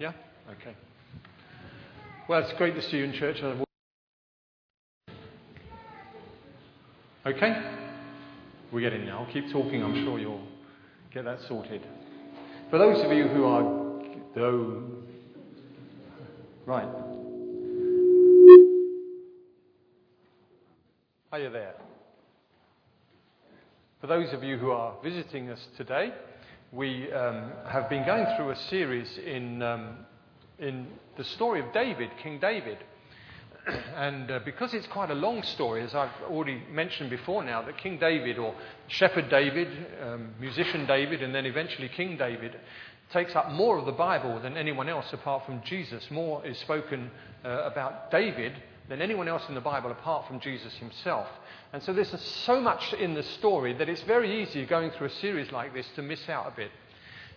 Yeah? Okay. Well, it's great to see you in church. Okay? We're getting now. I'll keep talking. I'm sure you'll get that sorted. For those of you who are. Oh, right. Are you there? For those of you who are visiting us today, we um, have been going through a series in, um, in the story of David, King David. and uh, because it's quite a long story, as I've already mentioned before now, that King David, or Shepherd David, um, musician David, and then eventually King David, takes up more of the Bible than anyone else apart from Jesus. More is spoken uh, about David than anyone else in the Bible apart from Jesus himself. And so there's so much in the story that it's very easy going through a series like this to miss out a bit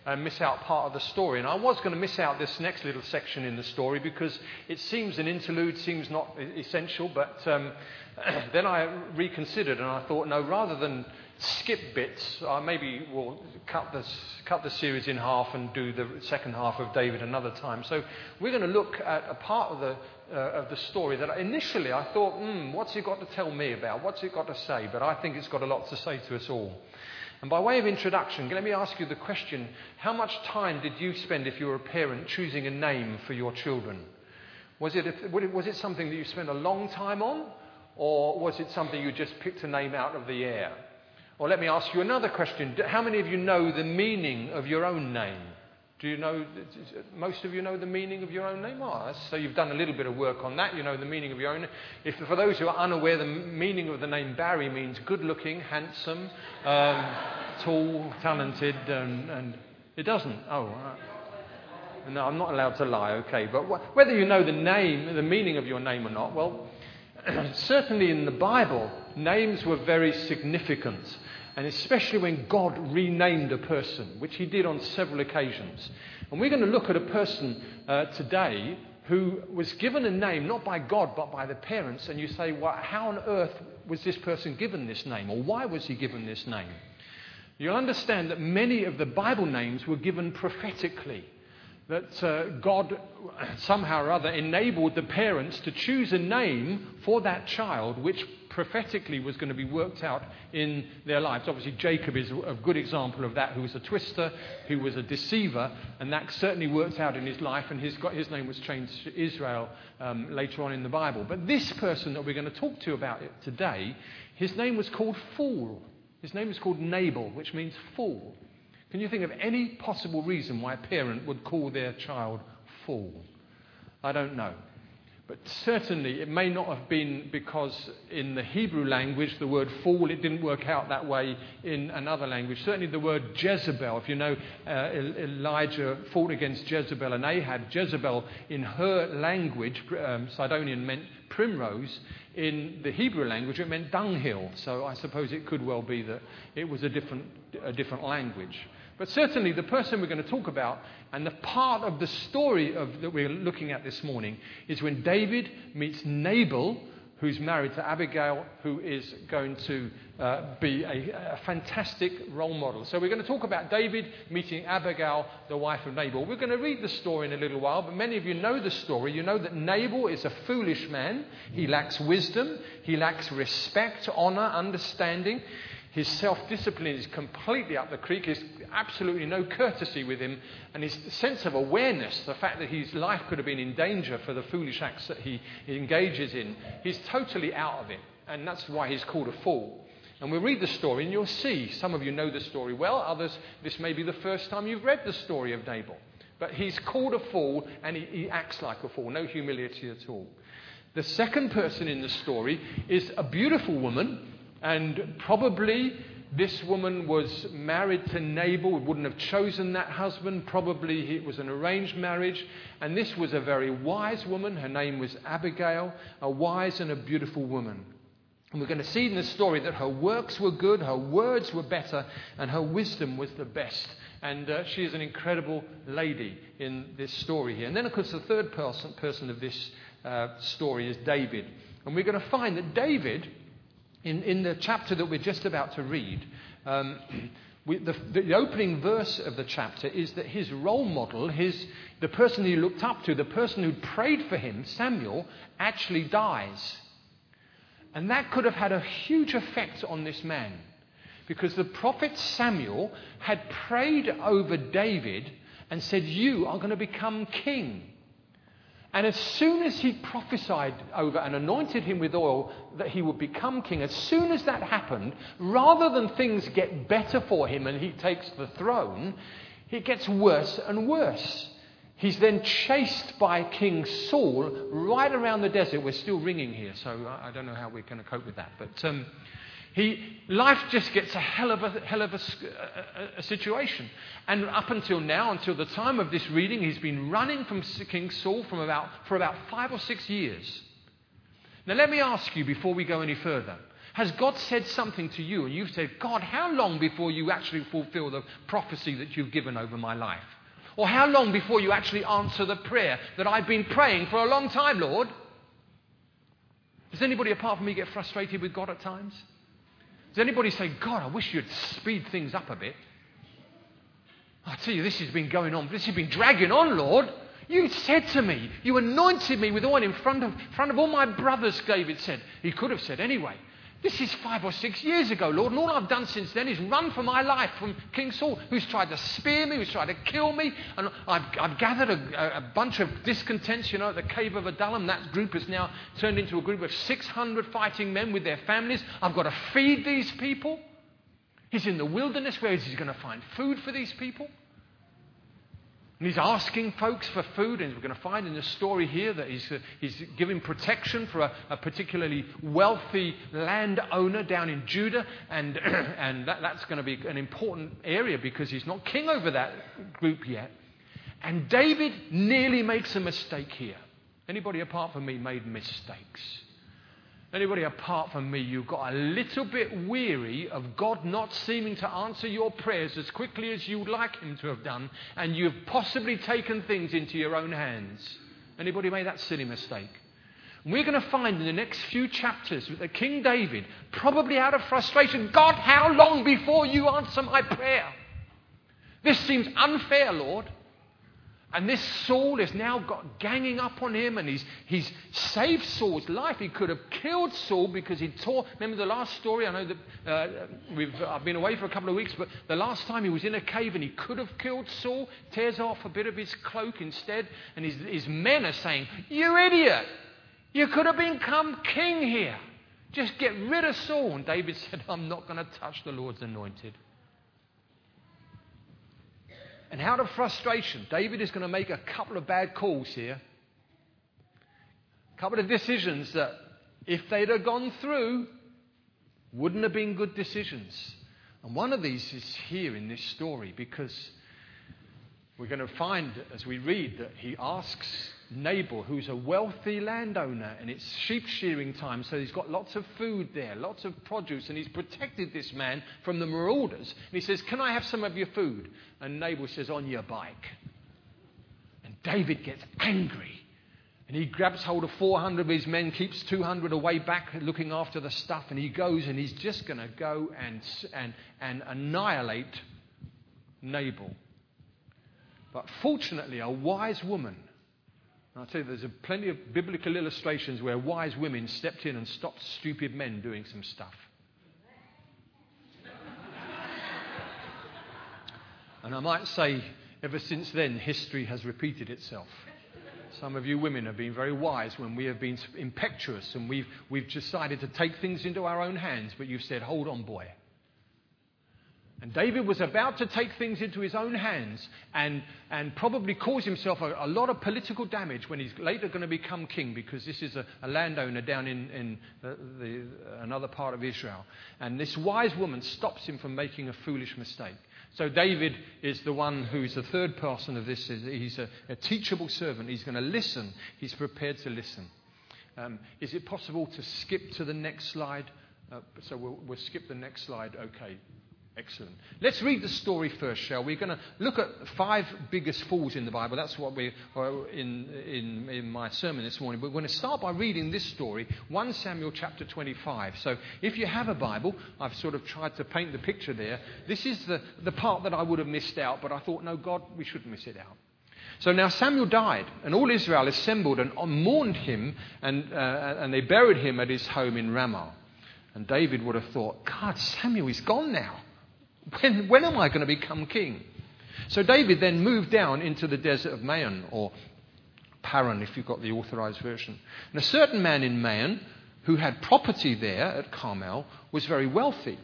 and miss out part of the story. And I was going to miss out this next little section in the story because it seems an interlude, seems not essential, but um, then I reconsidered and I thought, no, rather than skip bits, uh, maybe we'll cut, this, cut the series in half and do the second half of David another time. So we're going to look at a part of the, uh, of the story that initially I thought, hmm, what's it got to tell me about? What's it got to say? But I think it's got a lot to say to us all. And by way of introduction, let me ask you the question how much time did you spend, if you were a parent, choosing a name for your children? Was it, was it something that you spent a long time on, or was it something you just picked a name out of the air? Or let me ask you another question. How many of you know the meaning of your own name? Do you know, most of you know the meaning of your own name? Oh, so you've done a little bit of work on that. You know the meaning of your own. If, for those who are unaware, the meaning of the name Barry means good looking, handsome, um, tall, talented, and, and, it doesn't. Oh, uh, no, I'm not allowed to lie, okay. But wh- whether you know the name, the meaning of your name or not, well, certainly in the Bible, names were very significant and especially when God renamed a person, which he did on several occasions. And we're going to look at a person uh, today who was given a name not by God but by the parents, and you say, well, how on earth was this person given this name, or why was he given this name? You'll understand that many of the Bible names were given prophetically. That uh, God somehow or other enabled the parents to choose a name for that child which prophetically was going to be worked out in their lives. Obviously, Jacob is a good example of that, who was a twister, who was a deceiver, and that certainly worked out in his life, and his, his name was changed to Israel um, later on in the Bible. But this person that we're going to talk to about it today, his name was called Fool. His name is called Nabal, which means fool. Can you think of any possible reason why a parent would call their child fool? I don't know. But certainly, it may not have been because in the Hebrew language, the word fall, it didn't work out that way in another language. Certainly, the word Jezebel, if you know, uh, Elijah fought against Jezebel and Ahab. Jezebel, in her language, um, Sidonian meant primrose. In the Hebrew language, it meant dunghill. So I suppose it could well be that it was a different, a different language. But certainly, the person we're going to talk about and the part of the story of, that we're looking at this morning is when David meets Nabal, who's married to Abigail, who is going to uh, be a, a, fantastic role model. So, we're going to talk about David meeting Abigail, the wife of Nabal. We're going to read the story in a little while, but many of you know the story. You know that Nabal is a foolish man. He lacks wisdom, he lacks respect, honor, understanding. His self discipline is completely up the creek. There's absolutely no courtesy with him. And his sense of awareness, the fact that his life could have been in danger for the foolish acts that he, engages in, he's totally out of it. And that's why he's called a fool. And we'll read the story and you'll see. Some of you know the story well, others, this may be the first time you've read the story of Nabal. But he's called a fool and he, he acts like a fool, no humility at all. The second person in the story is a beautiful woman and probably this woman was married to Nabal, wouldn't have chosen that husband. Probably it was an arranged marriage. And this was a very wise woman. Her name was Abigail, a wise and a beautiful woman. And we're going to see in the story that her works were good, her words were better, and her wisdom was the best. And uh, she is an incredible lady in this story here. And then, of course, the third person, person of this uh, story is David. And we're going to find that David in, in the chapter that we're just about to read, um, We, the, the, opening verse of the chapter is that his role model, his, the person he looked up to, the person who prayed for him, Samuel, actually dies. And that could have had a huge effect on this man. Because the prophet Samuel had prayed over David and said, You are going to become king. And as soon as he prophesied over and anointed him with oil that he would become king, as soon as that happened, rather than things get better for him and he takes the throne, it gets worse and worse. He's then chased by King Saul right around the desert. We're still ringing here, so I don't know how we're going to cope with that. But um, he, life just gets a hell of a, hell of a, a, a, situation. And up until now, until the time of this reading, he's been running from King Saul from about, for about five or six years. Now, let me ask you before we go any further. Has God said something to you and you've said, God, how long before you actually fulfill the prophecy that you've given over my life? Or how long before you actually answer the prayer that I've been praying for a long time, Lord? Does anybody apart from me get frustrated with God at times? Does anybody say, God, I wish you'd speed things up a bit? I tell you, this has been going on. This has been dragging on, Lord. You said to me, you anointed me with oil in front of, front of all my brothers, David said. He could have said anyway. This is five or six years ago, Lord, and all I've done since then is run for my life from King Saul, who's tried to spear me, who's tried to kill me. And I've, I've gathered a, a, bunch of discontents, you know, at the cave of Adullam. That group has now turned into a group of 600 fighting men with their families. I've got to feed these people. He's in the wilderness. Where is he going to find food for these people? And he's asking folks for food, and we're going to find in the story here that he's, uh, he's giving protection for a, a, particularly wealthy landowner down in Judah, and, and that, that's going to be an important area because he's not king over that group yet. And David nearly makes a mistake here. Anybody apart from me made mistakes? Anybody apart from me, you've got a little bit weary of God not seeming to answer your prayers as quickly as you'd like Him to have done, and you've possibly taken things into your own hands. Anybody made that silly mistake? We're going to find in the next few chapters that King David, probably out of frustration, God, how long before you answer my prayer? This seems unfair, Lord. And this Saul has now got ganging up on him, and he's, he's saved Saul's life. He could have killed Saul because he tore. Remember the last story? I know that uh, we've, I've been away for a couple of weeks, but the last time he was in a cave and he could have killed Saul, tears off a bit of his cloak instead, and his, his men are saying, You idiot! You could have become king here. Just get rid of Saul. And David said, I'm not going to touch the Lord's anointed. And out of frustration, David is going to make a couple of bad calls here. A couple of decisions that, if they'd have gone through, wouldn't have been good decisions. And one of these is here in this story because we're going to find as we read that he asks Nabal, who's a wealthy landowner, and it's sheep shearing time, so he's got lots of food there, lots of produce, and he's protected this man from the marauders. And he says, Can I have some of your food? And Nabal says, On your bike. And David gets angry. And he grabs hold of 400 of his men, keeps 200 away back looking after the stuff, and he goes and he's just going to go and, and, and annihilate Nabal. But fortunately, a wise woman I'll tell you, there's plenty of biblical illustrations where wise women stepped in and stopped stupid men doing some stuff. and I might say, ever since then, history has repeated itself. Some of you women have been very wise when we have been impetuous and we've, we've decided to take things into our own hands, but you've said, hold on, boy. And David was about to take things into his own hands and, and probably cause himself a, a lot of political damage when he's later going to become king because this is a, a landowner down in, in the, the, another part of Israel. And this wise woman stops him from making a foolish mistake. So David is the one who's the third person of this. He's a, a teachable servant. He's going to listen. He's prepared to listen. Um, is it possible to skip to the next slide? Uh, so we'll, we'll skip the next slide. Okay. Excellent. Let's read the story first, shall we? We're going to look at five biggest falls in the Bible. That's what we're in, in, in my sermon this morning. But we're going to start by reading this story, 1 Samuel chapter 25. So if you have a Bible, I've sort of tried to paint the picture there. This is the, the part that I would have missed out, but I thought, no, God, we shouldn't miss it out. So now Samuel died, and all Israel assembled and mourned him, and, uh, and they buried him at his home in Ramah. And David would have thought, God, Samuel is gone now. When, when am I going to become king? So David then moved down into the desert of Maon, or Paran if you've got the authorized version. And a certain man in Maon, who had property there at Carmel, was very wealthy.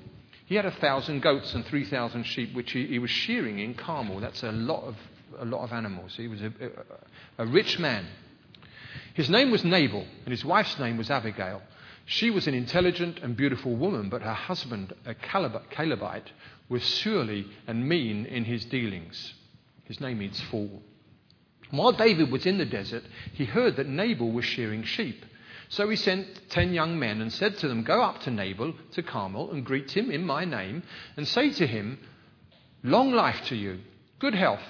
He had a thousand goats and three thousand sheep, which he, he, was shearing in Carmel. That's a lot of, a lot of animals. He was a, a, a rich man. His name was Nabal, and his wife's name was Abigail. She was an intelligent and beautiful woman, but her husband, a Calebite, was surly and mean in his dealings. His name means fool. While David was in the desert, he heard that Nabal was shearing sheep. So he sent ten young men and said to them, Go up to Nabal, to Carmel, and greet him in my name, and say to him, Long life to you, good health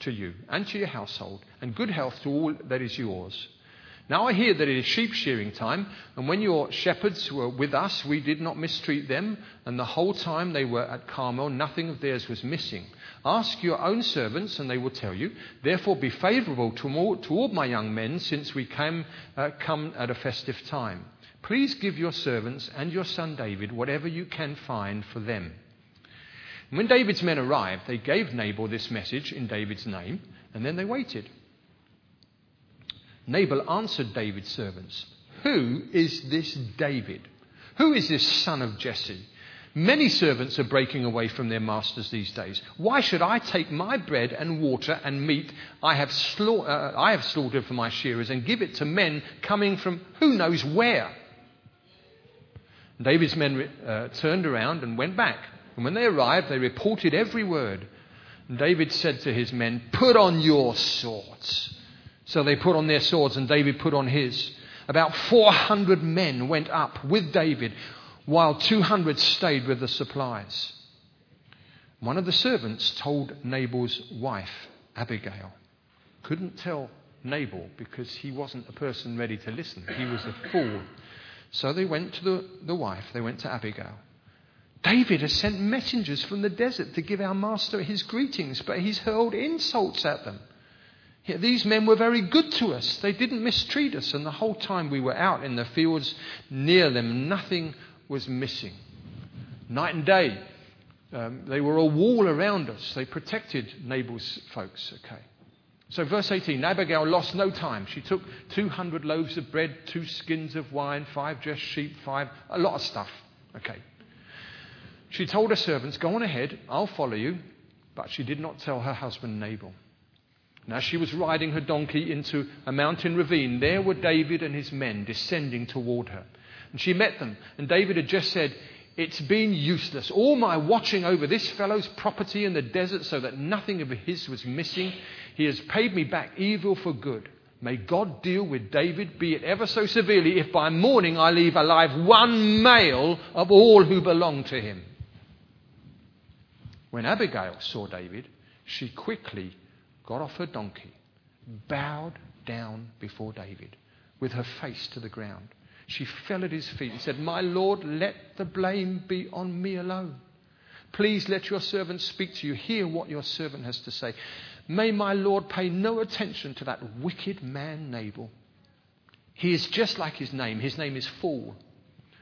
to you and to your household, and good health to all that is yours. Now I hear that it is sheep shearing time, and when your shepherds were with us, we did not mistreat them, and the whole time they were at Carmel, nothing of theirs was missing. Ask your own servants, and they will tell you. Therefore, be favorable toward my young men, since we came, uh, come at a festive time. Please give your servants and your son David whatever you can find for them. And when David's men arrived, they gave Nabal this message in David's name, and then they waited. Nabal answered David's servants, Who is this David? Who is this son of Jesse? Many servants are breaking away from their masters these days. Why should I take my bread and water and meat I have, sla- uh, I have slaughtered for my shearers and give it to men coming from who knows where? David's men uh, turned around and went back. And when they arrived, they reported every word. And David said to his men, Put on your swords. So they put on their swords, and David put on his. About 400 men went up with David, while 200 stayed with the supplies. One of the servants told Nabal's wife, Abigail. Couldn't tell Nabal because he wasn't a person ready to listen. He was a fool. So they went to the, the wife, they went to Abigail. David has sent messengers from the desert to give our master his greetings, but he's hurled insults at them. These men were very good to us. They didn't mistreat us, and the whole time we were out in the fields near them, nothing was missing. Night and day, um, they were a wall around us. They protected Nabal's folks. Okay. So, verse 18 Abigail lost no time. She took 200 loaves of bread, two skins of wine, five dressed sheep, five, a lot of stuff. Okay. She told her servants, Go on ahead, I'll follow you. But she did not tell her husband Nabal. And as she was riding her donkey into a mountain ravine, there were David and his men descending toward her. And she met them, and David had just said, It's been useless. All my watching over this fellow's property in the desert so that nothing of his was missing. He has paid me back evil for good. May God deal with David, be it ever so severely, if by morning I leave alive one male of all who belong to him. When Abigail saw David, she quickly got off her donkey, bowed down before David with her face to the ground. She fell at his feet and said, My Lord, let the blame be on me alone. Please let your servant speak to you. Hear what your servant has to say. May my Lord pay no attention to that wicked man Nabal. He is just like his name. His name is Fool.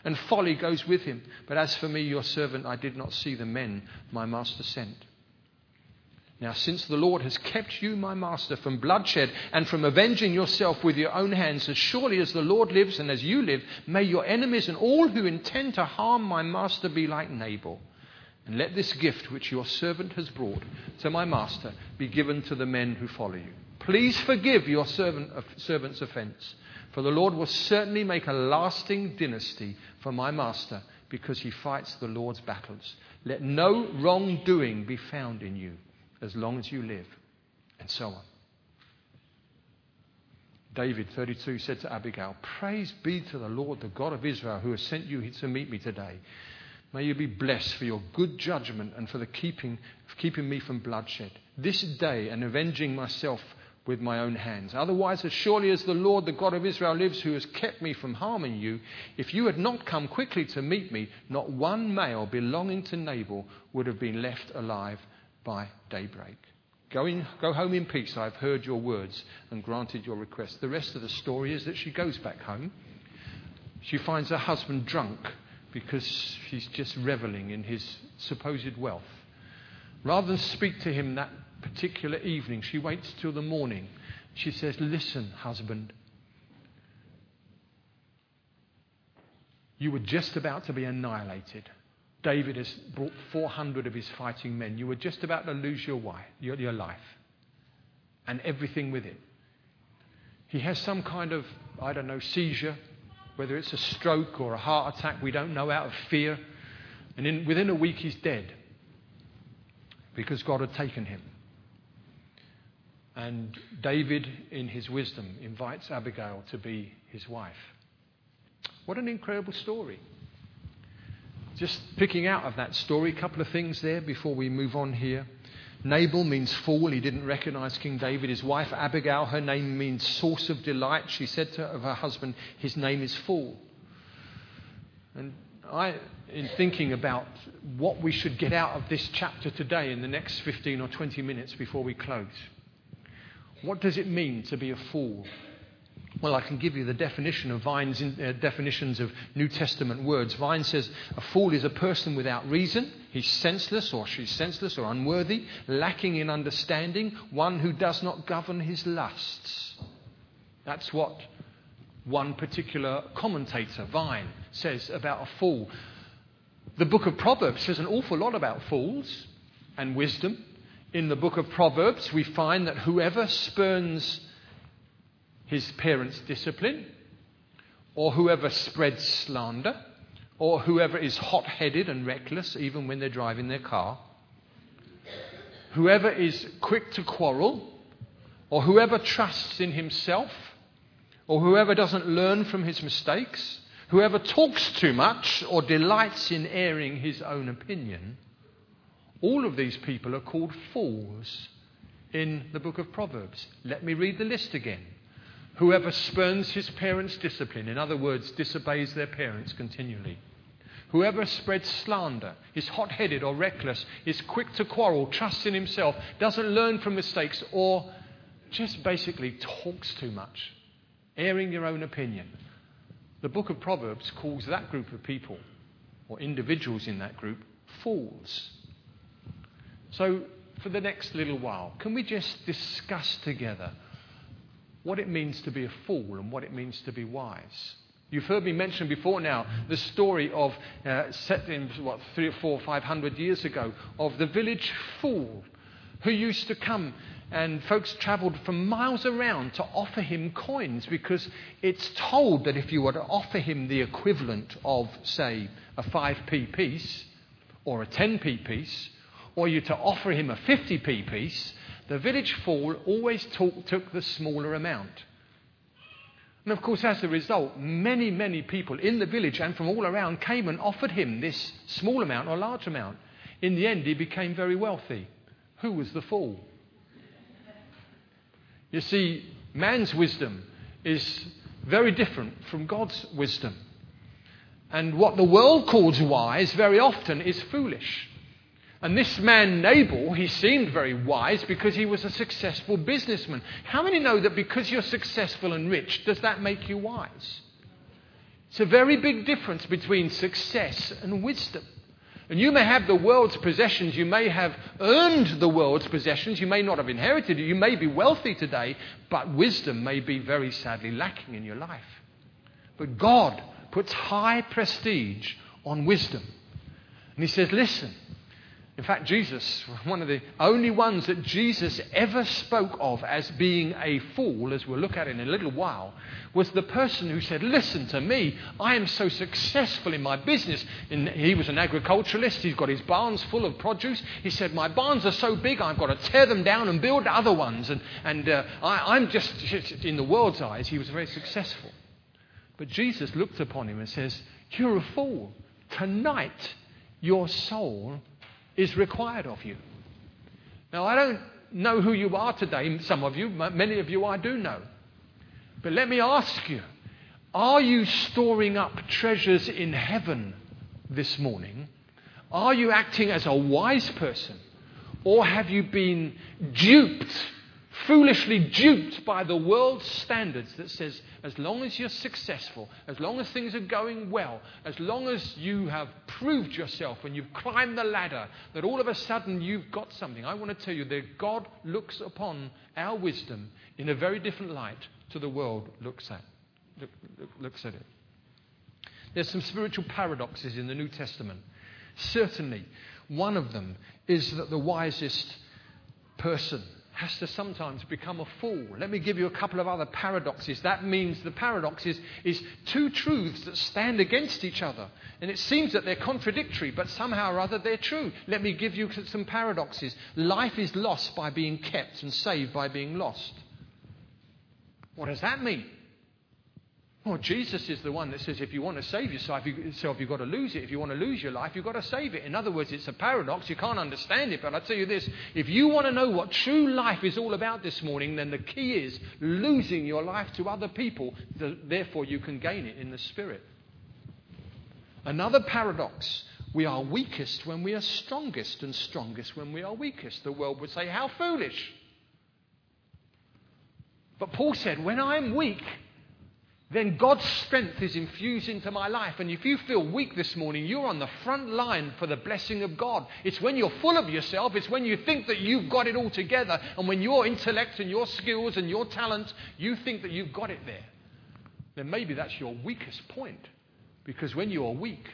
And folly goes with him. But as for me, your servant, I did not see the men my master sent. Now, since the Lord has kept you, my master, from bloodshed and from avenging yourself with your own hands, as surely as the Lord lives and as you live, may your enemies and all who intend to harm my master be like Nabal. And let this gift which your servant has brought to my master be given to the men who follow you. Please forgive your servant, servant's offense, for the Lord will certainly make a lasting dynasty for my master because he fights the Lord's battles. Let no wrongdoing be found in you as long as you live, and so on. David 32 said to Abigail, Praise be to the Lord, the God of Israel, who has sent you to meet me today. May you be blessed for your good judgment and for the keeping, keeping me from bloodshed. This day and avenging myself with my own hands. Otherwise, as surely as the Lord, the God of Israel, lives, who has kept me from harming you, if you had not come quickly to meet me, not one male belonging to Nabal would have been left alive by daybreak. Go, in, go home in peace. I have heard your words and granted your request. The rest of the story is that she goes back home. She finds her husband drunk because she's just reveling in his supposed wealth. Rather than speak to him that particular evening, she waits till the morning. She says, Listen, husband, you were just about to be annihilated. David has brought 400 of his fighting men. You were just about to lose your, wife, your, your life and everything with it. He has some kind of, I don't know, seizure, whether it's a stroke or a heart attack, we don't know, out of fear. And in, within a week, he's dead because God had taken him. And David, in his wisdom, invites Abigail to be his wife. What an incredible story. Just picking out of that story, a couple of things there before we move on here. Nabal means fool. He didn't recognize King David. His wife, Abigail, her name means source of delight. She said to, of her husband, His name is fool. And I, in thinking about what we should get out of this chapter today in the next 15 or 20 minutes before we close, what does it mean to be a fool? Well, I can give you the definition of Vine's uh, definitions of New Testament words. Vine says a fool is a person without reason. He's senseless or she's senseless or unworthy, lacking in understanding, one who does not govern his lusts. That's what one particular commentator, Vine, says about a fool. The book of Proverbs says an awful lot about fools and wisdom. In the book of Proverbs, we find that whoever spurns his parents' discipline, or whoever spreads slander, or whoever is hot headed and reckless even when they're driving their car, whoever is quick to quarrel, or whoever trusts in himself, or whoever doesn't learn from his mistakes, whoever talks too much or delights in airing his own opinion, all of these people are called fools in the book of Proverbs. Let me read the list again. Whoever spurns his parents' discipline, in other words, disobeys their parents continually. Whoever spreads slander, is hot headed or reckless, is quick to quarrel, trusts in himself, doesn't learn from mistakes, or just basically talks too much, airing your own opinion. The book of Proverbs calls that group of people, or individuals in that group, fools. So, for the next little while, can we just discuss together what it means to be a fool and what it means to be wise. You've heard me mention before now the story of, uh, set in, what, three or four, five hundred years ago, of the village fool who used to come and folks travelled from miles around to offer him coins because it's told that if you were to offer him the equivalent of, say, a 5p piece or a 10p piece, or you to offer him a 50p piece, the village fool always talk, took the smaller amount. And of course, as a result, many, many people in the village and from all around came and offered him this small amount or large amount. In the end, he became very wealthy. Who was the fool? You see, man's wisdom is very different from God's wisdom. And what the world calls wise very often is foolish. And this man, Nabal, he seemed very wise because he was a successful businessman. How many know that because you're successful and rich, does that make you wise? It's a very big difference between success and wisdom. And you may have the world's possessions, you may have earned the world's possessions, you may not have inherited it, you may be wealthy today, but wisdom may be very sadly lacking in your life. But God puts high prestige on wisdom. And He says, listen, in fact, Jesus, one of the only ones that Jesus ever spoke of as being a fool, as we'll look at in a little while, was the person who said, Listen to me, I am so successful in my business. And he was an agriculturalist, he's got his barns full of produce. He said, My barns are so big, I've got to tear them down and build other ones. And, and uh, I, I'm just, in the world's eyes, he was very successful. But Jesus looked upon him and says, You're a fool. Tonight, your soul is required of you. Now, I don't know who you are today, some of you, many of you I do know. But let me ask you are you storing up treasures in heaven this morning? Are you acting as a wise person? Or have you been duped, foolishly duped by the world's standards that says as long as you're successful, as long as things are going well, as long as you have proved yourself and you've climbed the ladder, that all of a sudden you've got something? I want to tell you that God looks upon our wisdom in a very different light to the world looks at, look, look, looks at it. There's some spiritual paradoxes in the New Testament. Certainly, one of them is that the wisest person has to sometimes become a fool. Let me give you a couple of other paradoxes. That means the paradox is, is two truths that stand against each other. And it seems that they're contradictory, but somehow or other they're true. Let me give you some paradoxes. Life is lost by being kept and saved by being lost. What does that mean? Well, Jesus is the one that says if you want to save yourself, you've got to lose it. If you want to lose your life, you've got to save it. In other words, it's a paradox. You can't understand it. But I'll tell you this if you want to know what true life is all about this morning, then the key is losing your life to other people. Therefore, you can gain it in the Spirit. Another paradox we are weakest when we are strongest, and strongest when we are weakest. The world would say, How foolish. But Paul said, When I'm weak, then God's strength is infused into my life. And if you feel weak this morning, you're on the front line for the blessing of God. It's when you're full of yourself, it's when you think that you've got it all together, and when your intellect and your skills and your talent, you think that you've got it there. Then maybe that's your weakest point. Because when you're weak,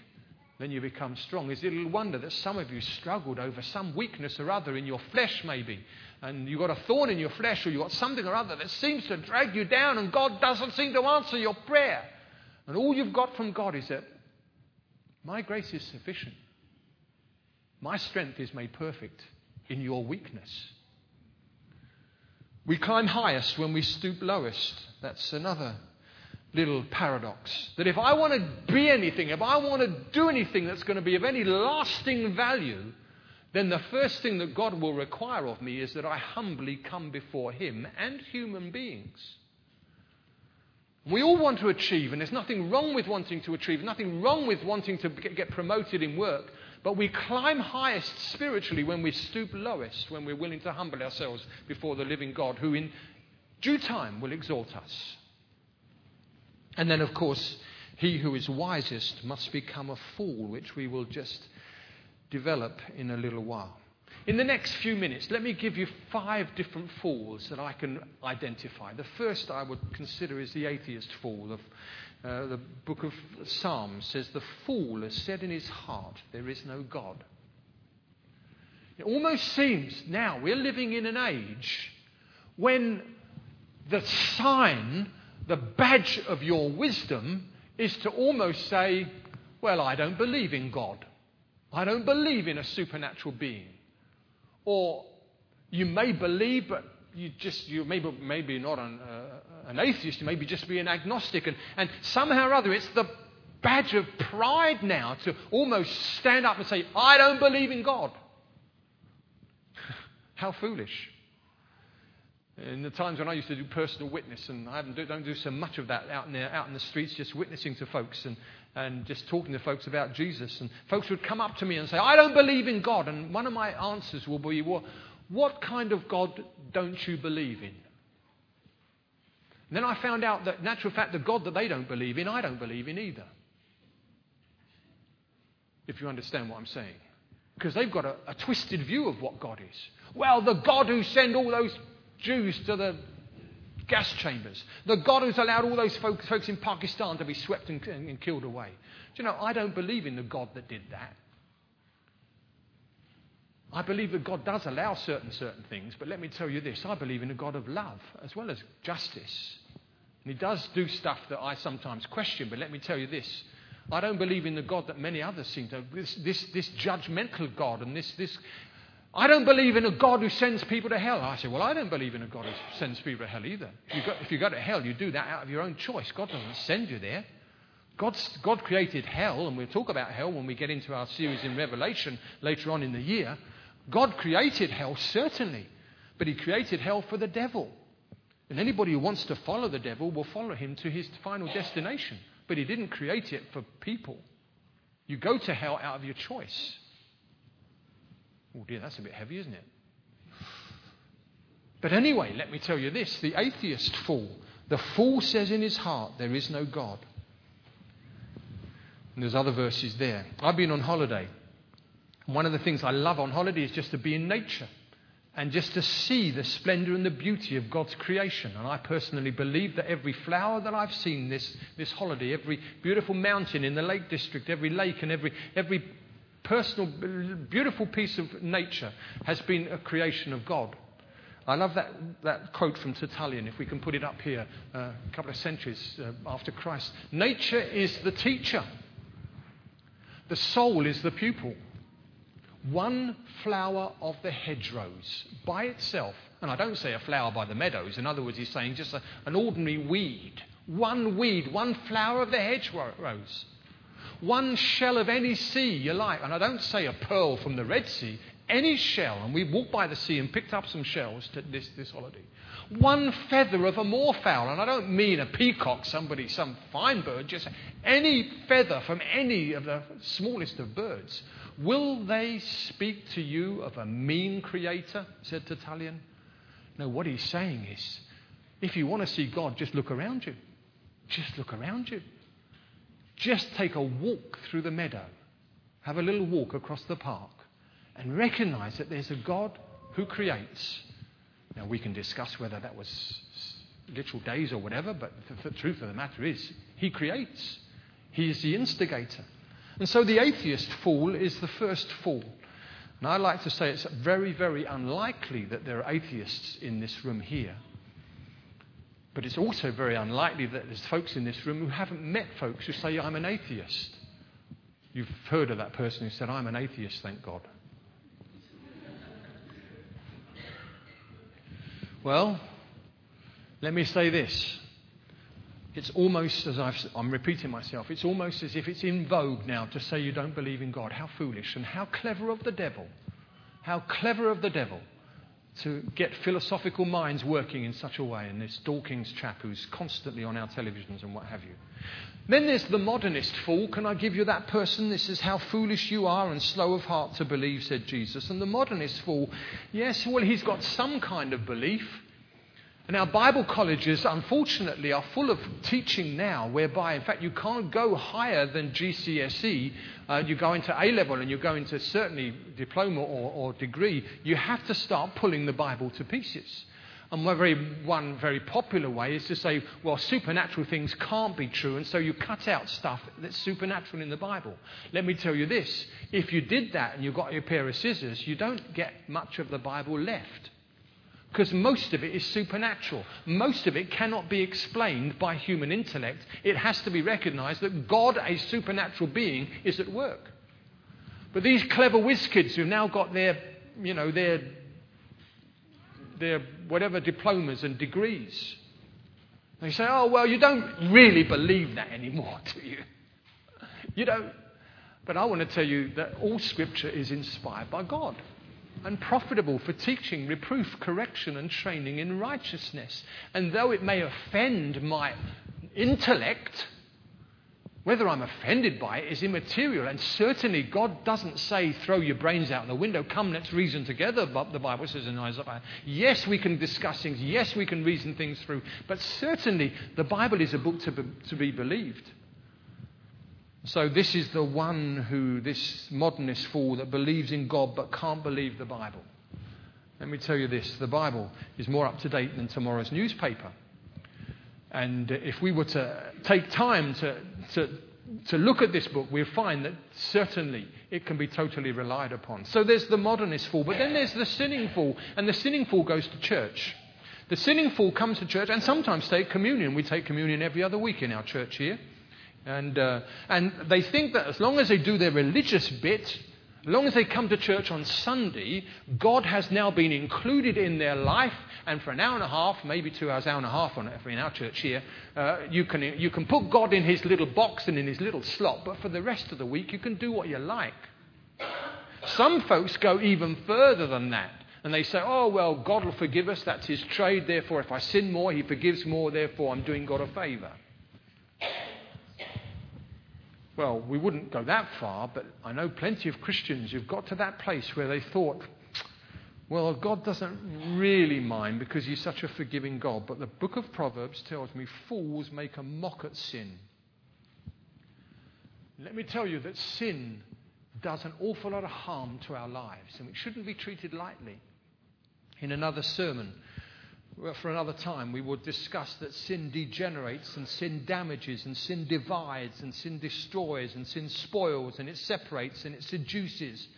then you become strong. Is it a little wonder that some of you struggled over some weakness or other in your flesh, maybe? And you've got a thorn in your flesh or you've got something or other that seems to drag you down and God doesn't seem to answer your prayer. And all you've got from God is that my grace is sufficient. My strength is made perfect in your weakness. We climb highest when we stoop lowest. That's another little paradox. That if I want to be anything, if I want to do anything that's going to be of any lasting value, then the first thing that God will require of me is that I humbly come before Him and human beings. We all want to achieve, and there's nothing wrong with wanting to achieve, nothing wrong with wanting to get promoted in work, but we climb highest spiritually when we stoop lowest, when we're willing to humble ourselves before the living God, who in due time will exalt us. And then, of course, he who is wisest must become a fool, which we will just develop in a little while. In the next few minutes, let me give you five different falls that I can identify. The first I would consider is the atheist fall. Of, uh, the book of Psalms says, The fool has said in his heart, There is no God. It almost seems now we're living in an age when the sign, the badge of your wisdom, is to almost say, Well, I don't believe in God. I don't believe in a supernatural being. Or you may believe, but you just, you maybe, maybe not an, uh, an atheist, you maybe just be an agnostic. And, and somehow or other, it's the badge of pride now to almost stand up and say, I don't believe in God. How foolish. In the times when I used to do personal witness, and I do, not do so much of that out in, the, out in the streets, just witnessing to folks and, and just talking to folks about Jesus. And folks would come up to me and say, I don't believe in God. And one of my answers will be, well, what kind of God don't you believe in? And then I found out that, natural fact, the God that they don't believe in, I don't believe in either. If you understand what I'm saying. Because they've got a, a twisted view of what God is. Well, the God who sent all those Jews to the gas chambers. The God who's allowed all those folks, folks in Pakistan to be swept and, and, killed away. Do you know, I don't believe in the God that did that. I believe that God does allow certain certain things, but let me tell you this: I believe in a God of love as well as justice, and He does do stuff that I sometimes question. But let me tell you this: I don't believe in the God that many others seem to. This this, this judgmental God and this this I don't believe in a God who sends people to hell. I say, well, I don't believe in a God who sends people to hell either. If you, go, if you go to hell, you do that out of your own choice. God doesn't send you there. God's, God created hell, and we'll talk about hell when we get into our series in Revelation later on in the year. God created hell, certainly, but He created hell for the devil. And anybody who wants to follow the devil will follow him to his final destination. But He didn't create it for people. You go to hell out of your choice. Oh dear, that's a bit heavy, isn't it? But anyway, let me tell you this the atheist fool, the fool says in his heart, There is no God. And there's other verses there. I've been on holiday. One of the things I love on holiday is just to be in nature and just to see the splendor and the beauty of God's creation. And I personally believe that every flower that I've seen this, this holiday, every beautiful mountain in the Lake District, every lake, and every, every personal, beautiful piece of nature has been a creation of God. I love that, that quote from Tertullian, if we can put it up here, uh, a couple of centuries uh, after Christ. Nature is the teacher, the soul is the pupil. One flower of the hedgerows by itself, and I don't say a flower by the meadows, in other words, he's saying just a, an ordinary weed. One weed, one flower of the hedgerows. One shell of any sea you like, and I don't say a pearl from the Red Sea, any shell, and we walked by the sea and picked up some shells to this, this holiday. One feather of a moorfowl, and I don't mean a peacock, somebody, some fine bird, just any feather from any of the smallest of birds. Will they speak to you of a mean creator? said Tertullian. No, what he's saying is if you want to see God, just look around you. Just look around you. Just take a walk through the meadow. Have a little walk across the park and recognize that there's a God who creates. Now, we can discuss whether that was literal days or whatever, but the, the truth of the matter is, He creates. He is the instigator. And so the atheist fool is the first fool. And I like to say it's very, very unlikely that there are atheists in this room here. But it's also very unlikely that there's folks in this room who haven't met folks who say, I'm an atheist. You've heard of that person who said, I'm an atheist, thank God. Well, let me say this. It's almost as i am repeating myself, it's almost as if it's in vogue now to say you don't believe in God. How foolish and how clever of the devil. How clever of the devil to get philosophical minds working in such a way. And this Dawkins chap who's constantly on our televisions and what have you. Then there's the modernist fool. Can I give you that person? This is how foolish you are and slow of heart to believe, said Jesus. And the modernist fool, yes, well, he's got some kind of belief. And our Bible colleges, unfortunately, are full of teaching now whereby, in fact, you can't go higher than GCSE. Uh, you go into A level and you go into certainly diploma or, or degree. You have to start pulling the Bible to pieces. And very, one very popular way is to say, well, supernatural things can't be true, and so you cut out stuff that's supernatural in the Bible. Let me tell you this if you did that and you got your pair of scissors, you don't get much of the Bible left. Because most of it is supernatural. Most of it cannot be explained by human intellect. It has to be recognized that God, a supernatural being, is at work. But these clever whiz kids who've now got their, you know, their their whatever diplomas and degrees. They say, oh, well, you don't really believe that anymore, do you? You don't. But I want to tell you that all Scripture is inspired by God and profitable for teaching, reproof, correction, and training in righteousness. And though it may offend my intellect, whether I'm offended by it is immaterial. And certainly, God doesn't say, throw your brains out the window, come, let's reason together, but the Bible says in Isaiah. Yes, we can discuss things. Yes, we can reason things through. But certainly, the Bible is a book to be, to be believed. So, this is the one who, this modernist fool that believes in God but can't believe the Bible. Let me tell you this the Bible is more up to date than tomorrow's newspaper. And if we were to take time to, to, to look at this book, we'll find that certainly it can be totally relied upon. So there's the modernist fool, but then there's the sinning fool, and the sinning fool goes to church. The sinning fool comes to church and sometimes take communion. We take communion every other week in our church here. And, uh, and they think that as long as they do their religious bit, As long as they come to church on Sunday, God has now been included in their life, and for an hour and a half, maybe two hours, hour and a half on in our church here, uh, you, can, you can put God in his little box and in his little slot, but for the rest of the week, you can do what you like. Some folks go even further than that. And they say, oh, well, God will forgive us. That's his trade. Therefore, if I sin more, he forgives more. Therefore, I'm doing God a favor. Well, we wouldn't go that far, but I know plenty of Christians who've got to that place where they thought, well, God doesn't really mind because He's such a forgiving God. But the book of Proverbs tells me fools make a mock at sin. Let me tell you that sin does an awful lot of harm to our lives, and it shouldn't be treated lightly. In another sermon, for another time, we will discuss that sin degenerates and sin damages and sin divides and sin destroys and sin spoils and it separates and it seduces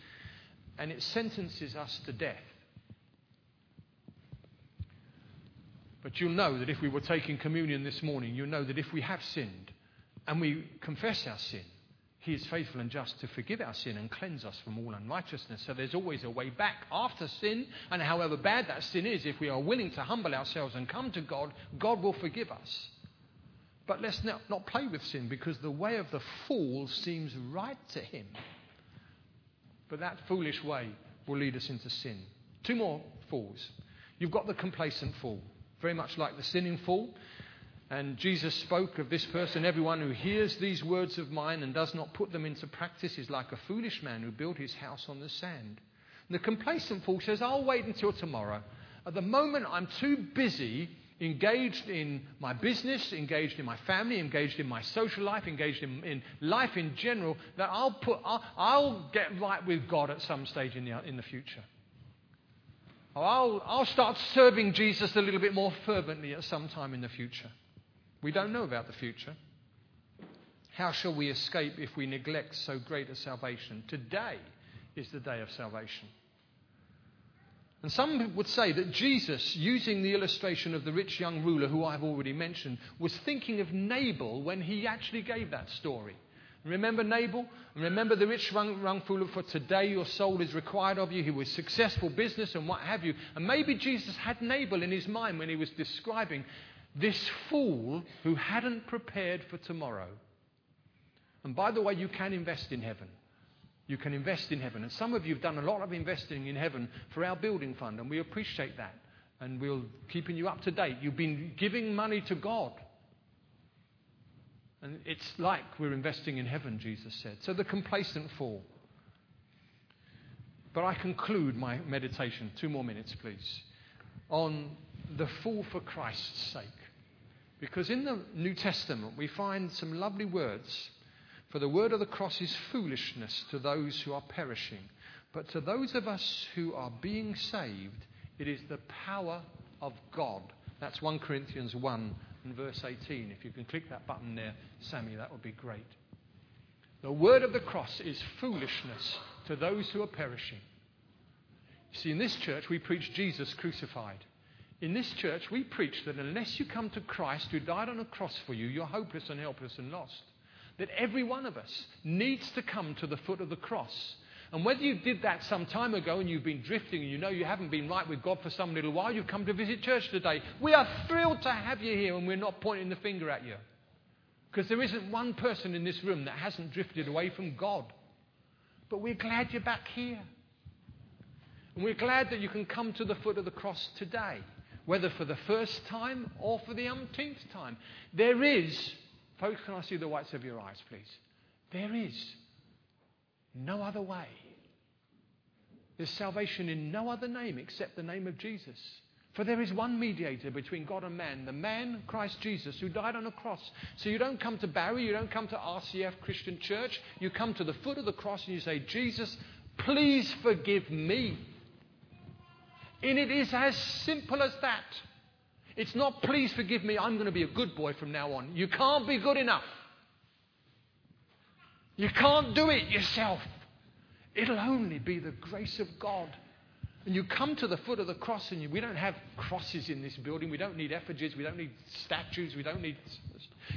and it sentences us to death. But you'll know that if we were taking communion this morning, you'll know that if we have sinned and we confess our sin, he is faithful and just to forgive our sin and cleanse us from all unrighteousness. So there's always a way back after sin, and however bad that sin is, if we are willing to humble ourselves and come to God, God will forgive us. But let's not, not play with sin because the way of the fool seems right to him. But that foolish way will lead us into sin. Two more fools. You've got the complacent fool, very much like the sinning fool. And Jesus spoke of this person everyone who hears these words of mine and does not put them into practice is like a foolish man who built his house on the sand. And the complacent fool says, I'll wait until tomorrow. At the moment, I'm too busy engaged in my business, engaged in my family, engaged in my social life, engaged in, in life in general, that I'll, put, I'll, I'll, get right with God at some stage in the, in the future. Or I'll, I'll start serving Jesus a little bit more fervently at some time in the future. We don't know about the future. How shall we escape if we neglect so great a salvation? Today is the day of salvation. And some would say that Jesus, using the illustration of the rich young ruler who I've already mentioned, was thinking of Nabal when he actually gave that story. Remember Nabal? Remember the rich young, ruler for today your soul is required of you. He was successful business and what have you. And maybe Jesus had Nabal in his mind when he was describing this fool who hadn't prepared for tomorrow. And by the way, you can invest in heaven. You can invest in heaven. And some of you have done a lot of investing in heaven for our building fund, and we appreciate that. And we're keeping you up to date. You've been giving money to God. And it's like we're investing in heaven, Jesus said. So the complacent fool. But I conclude my meditation, two more minutes, please, on the fool for Christ's sake. Because in the New Testament, we find some lovely words. For the word of the cross is foolishness to those who are perishing. But to those of us who are being saved, it is the power of God. That's 1 Corinthians 1 and verse 18. If you can click that button there, Sammy, that would be great. The word of the cross is foolishness to those who are perishing. You see, in this church, we preach Jesus crucified. In this church, we preach that unless you come to Christ who died on a cross for you, you're hopeless and helpless and lost. That every one of us needs to come to the foot of the cross. And whether you did that some time ago and you've been drifting and you know you haven't been right with God for some little while, you've come to visit church today. We are thrilled to have you here and we're not pointing the finger at you. Because there isn't one person in this room that hasn't drifted away from God. But we're glad you're back here. And we're glad that you can come to the foot of the cross today whether for the first time or for the umpteenth time. There is, folks, can I see the whites of your eyes, please? There is no other way. There's salvation in no other name except the name of Jesus. For there is one mediator between God and man, the man, Christ Jesus, who died on a cross. So you don't come to Barry, you don't come to RCF Christian Church, you come to the foot of the cross and you say, Jesus, please forgive me. And it is as simple as that. It's not, please forgive me, I'm going to be a good boy from now on. You can't be good enough. You can't do it yourself. It'll only be the grace of God. And you come to the foot of the cross, and you, we don't have crosses in this building. We don't need effigies. We don't need statues. We don't need.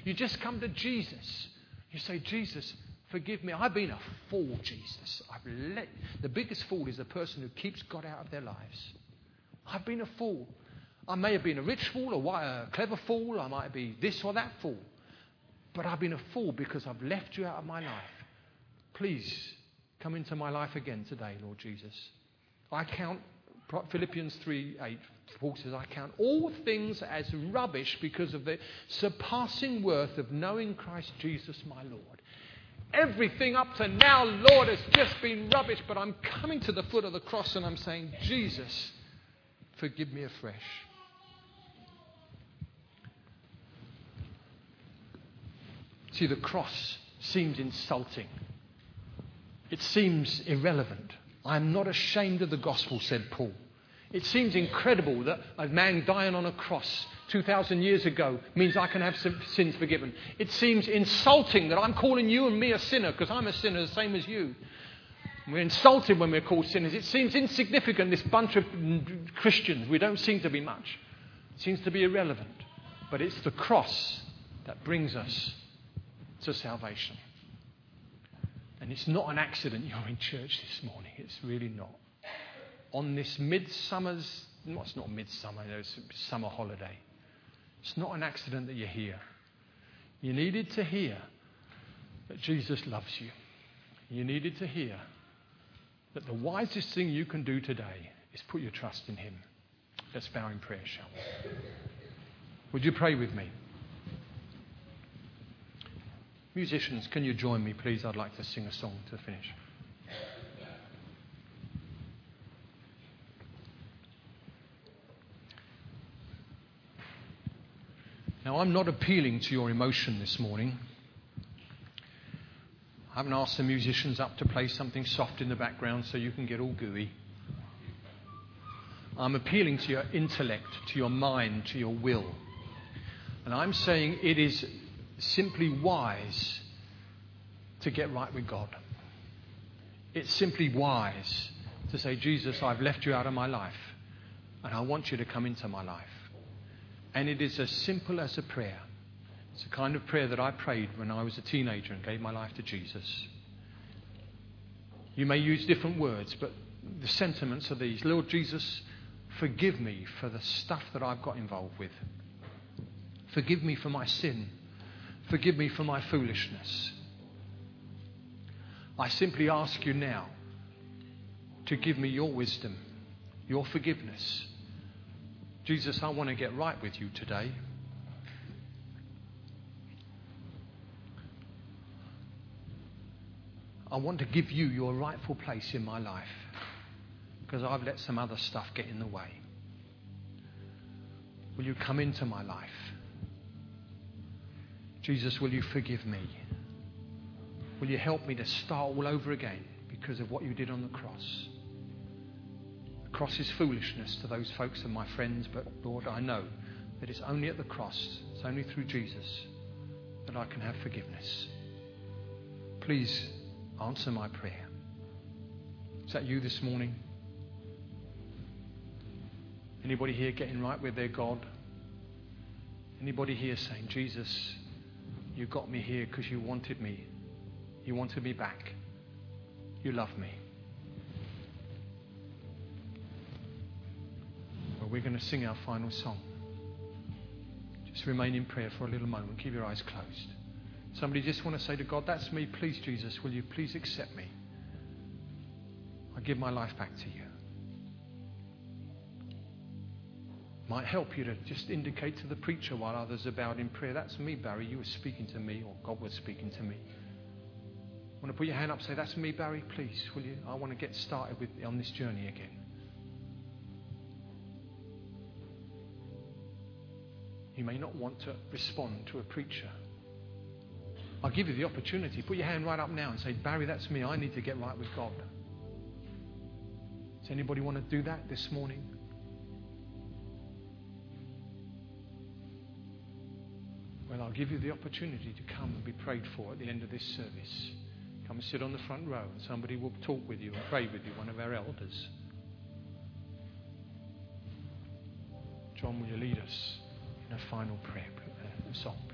You just come to Jesus. You say, Jesus, Forgive me. I've been a fool, Jesus. I've let the biggest fool is the person who keeps God out of their lives. I've been a fool. I may have been a rich fool, or a clever fool. I might be this or that fool. But I've been a fool because I've left you out of my life. Please come into my life again today, Lord Jesus. I count Philippians 3 8. Paul says, I count all things as rubbish because of the surpassing worth of knowing Christ Jesus my Lord. Everything up to now, Lord, has just been rubbish, but I'm coming to the foot of the cross and I'm saying, Jesus, forgive me afresh. See, the cross seems insulting. It seems irrelevant. I am not ashamed of the gospel, said Paul. It seems incredible that a man dying on a cross 2,000 years ago means I can have sins forgiven. It seems insulting that I'm calling you and me a sinner because I'm a sinner the same as you. We're insulted when we're called sinners. It seems insignificant, this bunch of Christians. We don't seem to be much. It seems to be irrelevant. But it's the cross that brings us to salvation. And it's not an accident you're in church this morning. It's really not. On this midsummer's, no, it's not midsummer, it's summer holiday. It's not an accident that you're here. You needed to hear that Jesus loves you. You needed to hear that the wisest thing you can do today is put your trust in Him. Let's bow in prayer, shall we? Would you pray with me? Musicians, can you join me, please? I'd like to sing a song to finish. Now, I'm not appealing to your emotion this morning. I haven't asked the musicians up to play something soft in the background so you can get all gooey. I'm appealing to your intellect, to your mind, to your will. And I'm saying it is simply wise to get right with God. It's simply wise to say, Jesus, I've left you out of my life, and I want you to come into my life. And it is as simple as a prayer. It's a kind of prayer that I prayed when I was a teenager and gave my life to Jesus. You may use different words, but the sentiments are these Lord Jesus, forgive me for the stuff that I've got involved with. Forgive me for my sin. Forgive me for my foolishness. I simply ask you now to give me your wisdom, your forgiveness. Jesus, I want to get right with you today. I want to give you your rightful place in my life because I've let some other stuff get in the way. Will you come into my life? Jesus, will you forgive me? Will you help me to start all over again because of what you did on the cross? The cross is foolishness to those folks and my friends, but Lord, I know that it's only at the cross, it's only through Jesus that I can have forgiveness. Please answer my prayer. Is that you this morning? Anybody here getting right with their God? Anybody here saying, Jesus, you got me here because you wanted me. You wanted me back. You love me. Well, we're going to sing our final song. Just remain in prayer for a little moment. Keep your eyes closed. Somebody just want to say to God, That's me. Please, Jesus, will you please accept me? I give my life back to you. Might help you to just indicate to the preacher while others are bowed in prayer, That's me, Barry. You were speaking to me, or God was speaking to me. Want to put your hand up say, That's me, Barry? Please, will you? I want to get started with, on this journey again. You may not want to respond to a preacher. I'll give you the opportunity. Put your hand right up now and say, Barry, that's me. I need to get right with God. Does anybody want to do that this morning? Well, I'll give you the opportunity to come and be prayed for at the end of this service. Come and sit on the front row, and somebody will talk with you and pray with you, one of our elders. John, will you lead us in a final prayer uh, song?